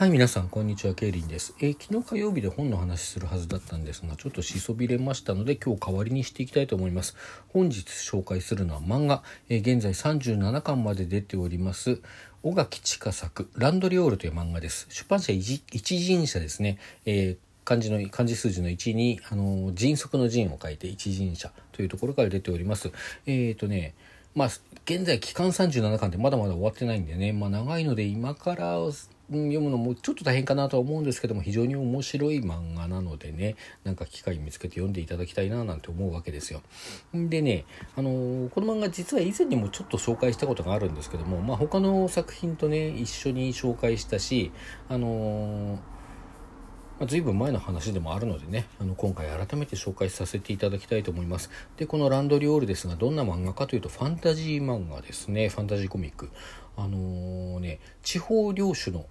はい、皆さん、こんにちは。ケイリンです、えー、昨日火曜日で本の話するはずだったんですが、ちょっとしそびれましたので、今日代わりにしていきたいと思います。本日紹介するのは漫画、えー、現在37巻まで出ております、小垣千佳作、ランドリオールという漫画です。出版社一人社ですね。えー漢字の漢字数字の1にあの迅速の陣を書いて一人者というところから出ております。えっ、ー、とねまあ現在期間37巻でまだまだ終わってないんでね、まあ、長いので今から読むのもちょっと大変かなとは思うんですけども非常に面白い漫画なのでねなんか機会見つけて読んでいただきたいななんて思うわけですよ。でね、あのー、この漫画実は以前にもちょっと紹介したことがあるんですけども、まあ、他の作品とね一緒に紹介したし、あのーまあ、随分前の話でもあるのでねあの今回改めて紹介させていただきたいと思います。でこのランドリオールですがどんな漫画かというとファンタジー漫画ですね。ファンタジーコミック。あの、ね地方領主の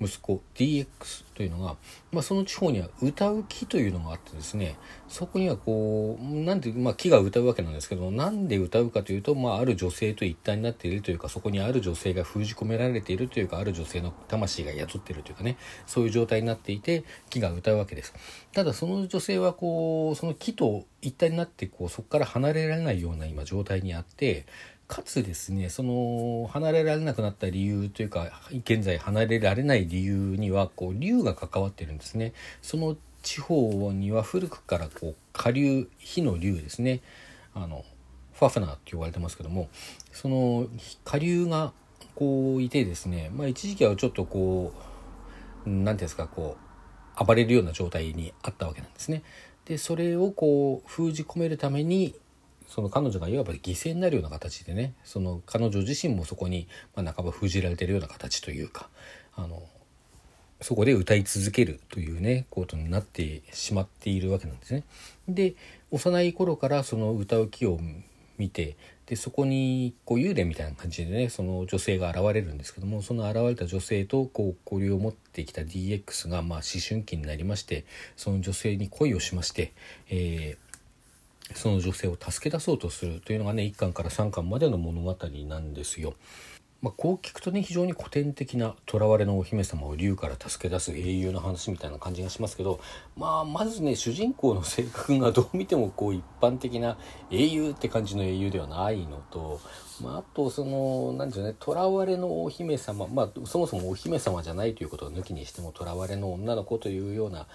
息子 DX というのが、まあ、その地方には歌う木というのがあってですねそこにはこうなんで、まあ、木が歌うわけなんですけどなんで歌うかというと、まあ、ある女性と一体になっているというかそこにある女性が封じ込められているというかある女性の魂が宿っているというかねそういう状態になっていて木が歌うわけです。ただその女性はこうその木と一体になってこうそこから離れられないような今状態にあってかつですねその離れられなくなった理由というか現在離れられない理由にはこう竜が関わってるんですねその地方には古くからこう下流火の竜ですねあのファフナーって呼ばれてますけどもその下流がこういてですねまあ一時期はちょっとこう何ていうんですかこう暴れるような状態にあったわけなんですね。でそれをこう封じ込めるためにその彼女がいわば犠牲になるような形でねその彼女自身もそこに、まあ、半ば封じられてるような形というかあのそこで歌い続けるというねことになってしまっているわけなんですね。で幼い頃からその歌う木を見てでそこにこう幽霊みたいな感じでねその女性が現れるんですけどもその現れた女性とこう交流を持ってきた DX がまあ思春期になりましてその女性に恋をしまして、えーその女性を助け出そうとするというのがね1巻から3巻までの物語なんですよ。まあ、こう聞くとね非常に古典的な囚われのお姫様を竜から助け出す英雄の話みたいな感じがしますけど、まあ、まずね主人公の性格がどう見てもこう一般的な英雄って感じの英雄ではないのと、まあ、あとその何て言うね囚われのお姫様まあそもそもお姫様じゃないということを抜きにしても囚われの女の子というような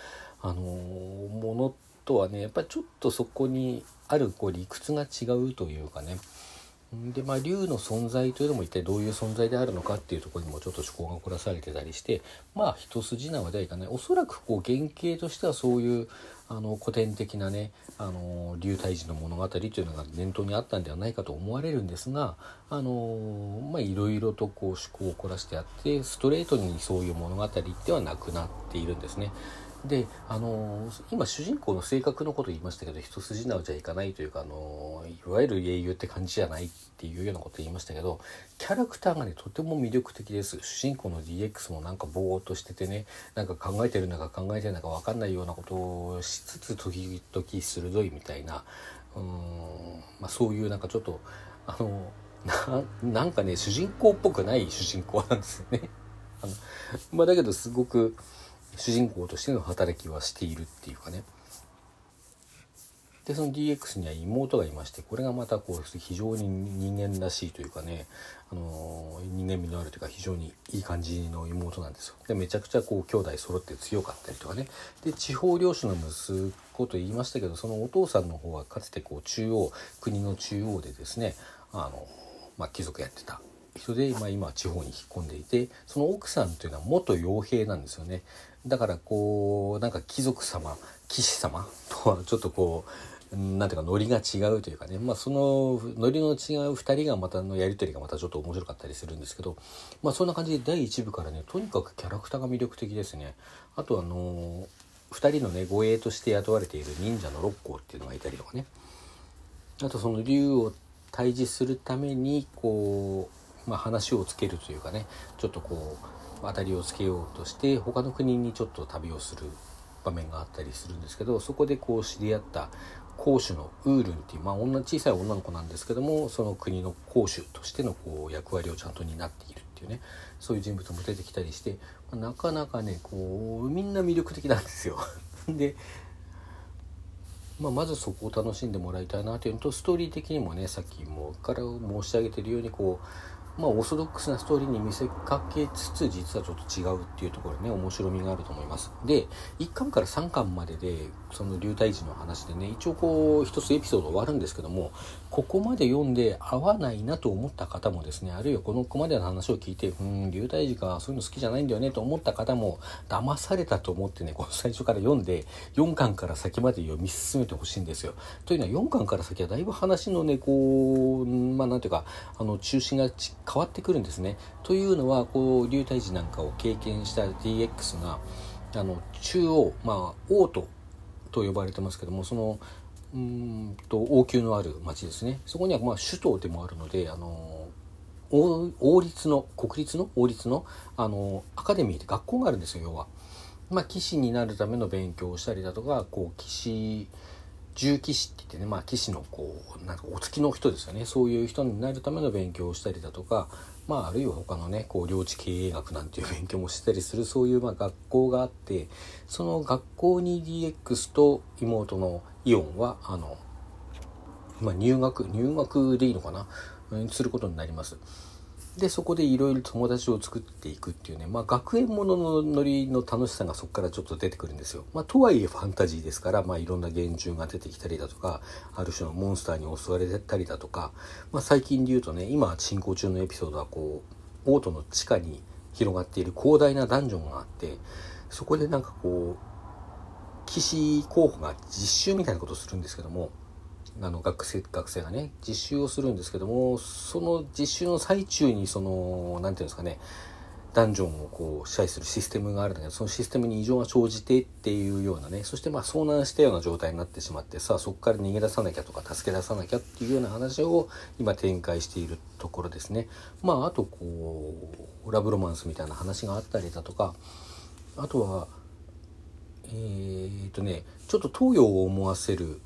あのものとはねやっぱりちょっとそこにあるこう理屈が違うというかねでまあ竜の存在というのも一体どういう存在であるのかっていうところにもちょっと思考が凝らされてたりしてまあ一筋縄ではいかないおそらくこう原型としてはそういうあの古典的なねあの竜退治の物語というのが念頭にあったんではないかと思われるんですがあのまあいろいろとこう思考を凝らしてあってストレートにそういう物語ではなくなっているんですね。であの今主人公の性格のこと言いましたけど一筋縄じゃいかないというかあのいわゆる英雄って感じじゃないっていうようなこと言いましたけどキャラクターがねとても魅力的です主人公の DX もなんかぼーっとしててねなんか考えてるのか考えてるのか分かんないようなことをしつつ時々鋭いみたいなうん、まあ、そういうなんかちょっとあのなんかね主人公っぽくない主人公なんですよね。あのまあ、だけどすごく主人公としての働きはしているっていうかね。でその DX には妹がいましてこれがまたこう非常に人間らしいというかね、あの人間味のあるというか非常にいい感じの妹なんですよ。でめちゃくちゃこう兄弟揃って強かったりとかね。で地方領主の息子と言いましたけどそのお父さんの方はかつてこう中央国の中央でですねあの、まあ、貴族やってた。人で、まあ、今地方に引っ込んでいてその奥さんというのは元傭兵なんですよね。だからこうなんか貴族様騎士様とはちょっとこうなんていうかノリが違うというかね、まあ、そのノリの違う2人がまたのやり取りがまたちょっと面白かったりするんですけど、まあ、そんな感じで第1部からねとにかくキャラクターが魅力的ですね。あとあの2人のね護衛として雇われている忍者の六甲っていうのがいたりとかね。あとその竜を退治するためにこう、まあ、話をつけるというかね。ちょっとこう当たりをつけようとして他の国にちょっと旅をする場面があったりするんですけどそこでこう知り合った公主のウールンっていう、まあ、女小さい女の子なんですけどもその国の公主としてのこう役割をちゃんと担っているっていうねそういう人物も出てきたりして、まあ、なかなかねこうみんな魅力的なんですよ。でまあ、まずそこを楽しんでもらいたいなというのとストーリー的にもねさっきもから申し上げてるようにこうまあ、オーソドックスなストーリーに見せかけつつ実はちょっと違うっていうところね面白みがあると思います。で1巻から3巻まででその流体時の話でね一応こう一つエピソード終わるんですけどもここまで読んで合わないなと思った方もですねあるいはこのここまでの話を聞いてうん流体児かそういうの好きじゃないんだよねと思った方も騙されたと思ってねこの最初から読んで4巻から先まで読み進めてほしいんですよというのは4巻から先はだいぶ話のねこうまあなんていうかあの中心が変わってくるんですね。というのはこう流体児なんかを経験した DX があの中央まあ王都と呼ばれてますけどもそのうんと王宮のある町ですねそこにはまあ首都でもあるのであの王立の国立の王立のあのアカデミーで学校があるんですよ要は。まあ、騎士になるための勉強をしたりだとかこう騎士重騎士って言ってね、まあ、騎士のこうなんかお付きの人ですよねそういう人になるための勉強をしたりだとか、まあ、あるいは他のねこう領地経営学なんていう勉強もしたりするそういうまあ学校があってその学校に DX と妹のイオンはあの、まあ、入学入学でいいのかな？うんすることになります。でそこでいろいろ友達を作っていくっていうね、まあ、学園もののノリの楽しさがそこからちょっと出てくるんですよ。まあ、とはいえファンタジーですから、まあ、いろんな幻獣が出てきたりだとかある種のモンスターに襲われたりだとか、まあ、最近で言うとね今進行中のエピソードはこうオートの地下に広がっている広大なダンジョンがあってそこでなんかこう騎士候補が実習みたいなことをするんですけどもあの学生学生がね実習をするんですけどもその実習の最中にその何て言うんですかねダンジョンをこう支配するシステムがあるんだけどそのシステムに異常が生じてっていうようなねそしてまあ遭難したような状態になってしまってさあそこから逃げ出さなきゃとか助け出さなきゃっていうような話を今展開しているところですね。まああとこうラブロマンスみたいな話があったりだとかあとはえー、っとねちょっと東洋を思わせる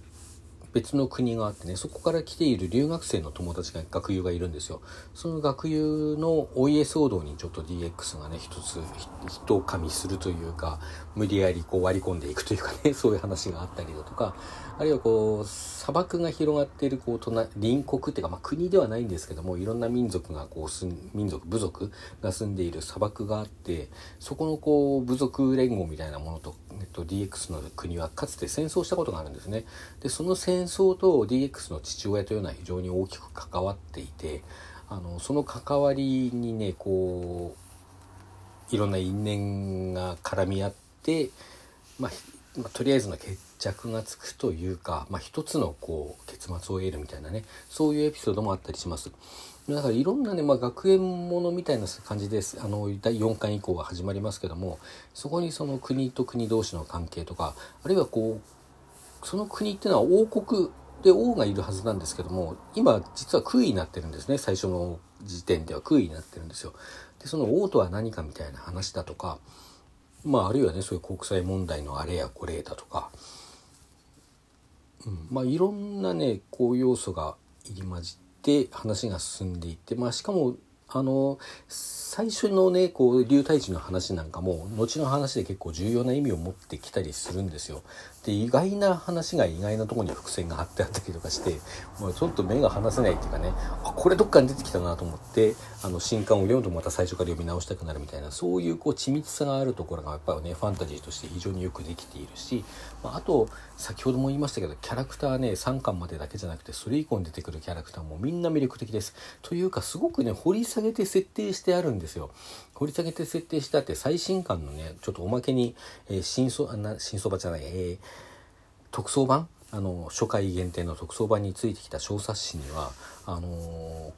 別の国があってねそこから来ている留学生の友達が学友がいるんですよその学友のお家騒動にちょっと DX がね一つ人を加味するというか無理やりこう割り込んでいくというかね そういう話があったりだとかあるいはこう砂漠が広がっているこう隣国っていうか、まあ、国ではないんですけどもいろんな民族がこう民族部族が住んでいる砂漠があってそこのこう部族連合みたいなものと、えっと、DX の国はかつて戦争したことがあるんですね。でその戦戦争と DX の父親というのは非常に大きく関わっていてあのその関わりにねこういろんな因縁が絡み合って、まあ、まあ、とりあえずの決着がつくというか、まあ、一つのこう結末を得るみたいなねそういうエピソードもあったりします。だからいろんなね、まあ、学園ものみたいな感じですあの第4巻以降が始まりますけどもそこにその国と国同士の関係とかあるいはこうその国っていうのは王国で王がいるはずなんですけども今実は空位になってるんですね最初の時点では空位になってるんですよ。でその王とは何かみたいな話だとかまああるいはねそういう国際問題のあれやこれだとかうん、まあいろんなねこう要素が入り混じって話が進んでいってまあしかもあの最初のねこう流体児の話なんかも後の話で結構重要な意味を持ってきたりするんですよ。で意外な話が意外なとこに伏線が張ってあったりとかしてもうちょっと目が離せないっていうかねあこれどっかに出てきたなと思ってあの新刊を読むとまた最初から読み直したくなるみたいなそういうこう緻密さがあるところがやっぱりねファンタジーとして非常によくできているし、まあ、あと先ほども言いましたけどキャラクターね3巻までだけじゃなくてそれ以降に出てくるキャラクターもみんな魅力的です。というかすごくね掘り下げて設定してあるんですよ。掘り下げて設定してあって最新刊のねちょっとおまけに、えー、新そな新相場じゃない、えー、特装版？あの初回限定の特装版についてきた小冊子にはあの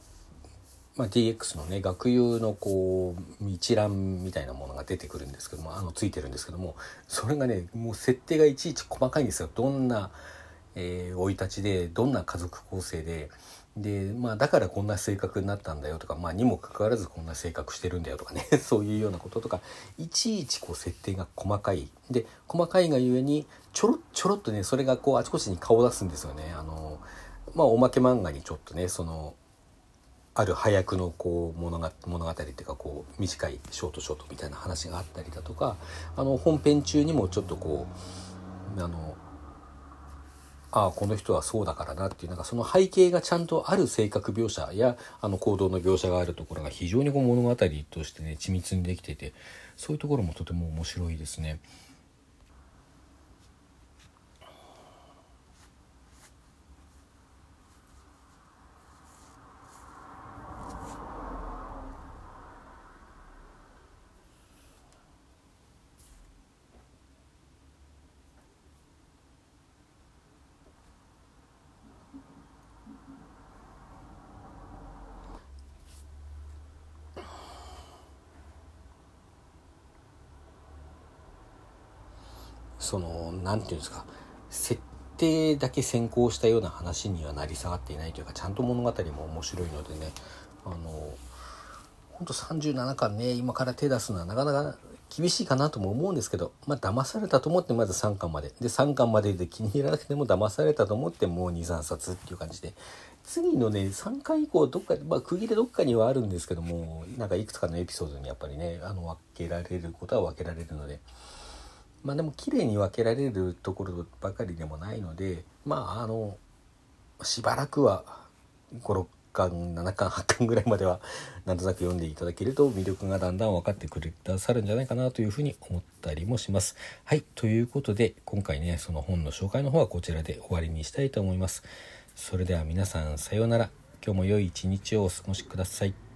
まあ、DX のね学友のこう一覧みたいなものが出てくるんですけどもあのついてるんですけどもそれがねもう設定がいちいち細かいんですよどんな生、えー、い立ちでどんな家族構成ででまあだからこんな性格になったんだよとかまあにもかかわらずこんな性格してるんだよとかね そういうようなこととかいちいちこう設定が細かい。で細かいがゆえにちょろちょろっとねそれがこうあちこちに顔を出すんですよね。あのまあおまけ漫画にちょっとねそのある早くのこう物語物語っていうかこう短いショートショートみたいな話があったりだとかあの本編中にもちょっとこうあのああこの人はそうだからなっていうなんかその背景がちゃんとある性格描写やあの行動の描写があるところが非常にこう物語としてね緻密にできててそういうところもとても面白いですね。その何て言うんですか設定だけ先行したような話にはなり下がっていないというかちゃんと物語も面白いのでねあの本当37巻ね今から手出すのはなかなか厳しいかなとも思うんですけどまあ騙されたと思ってまず3巻までで3巻までで気に入らなくても騙されたと思ってもう23冊っていう感じで次のね3巻以降どっかまあ区切りどっかにはあるんですけどもなんかいくつかのエピソードにやっぱりねあの分けられることは分けられるので。まあでも綺麗に分けられるところばかりでもないのでまああのしばらくは56巻7巻8巻ぐらいまではなんとなく読んでいただけると魅力がだんだん分かってくださるんじゃないかなというふうに思ったりもします。はいということで今回ねその本の紹介の方はこちらで終わりにしたいと思います。それでは皆さんさようなら今日も良い一日をお過ごしください。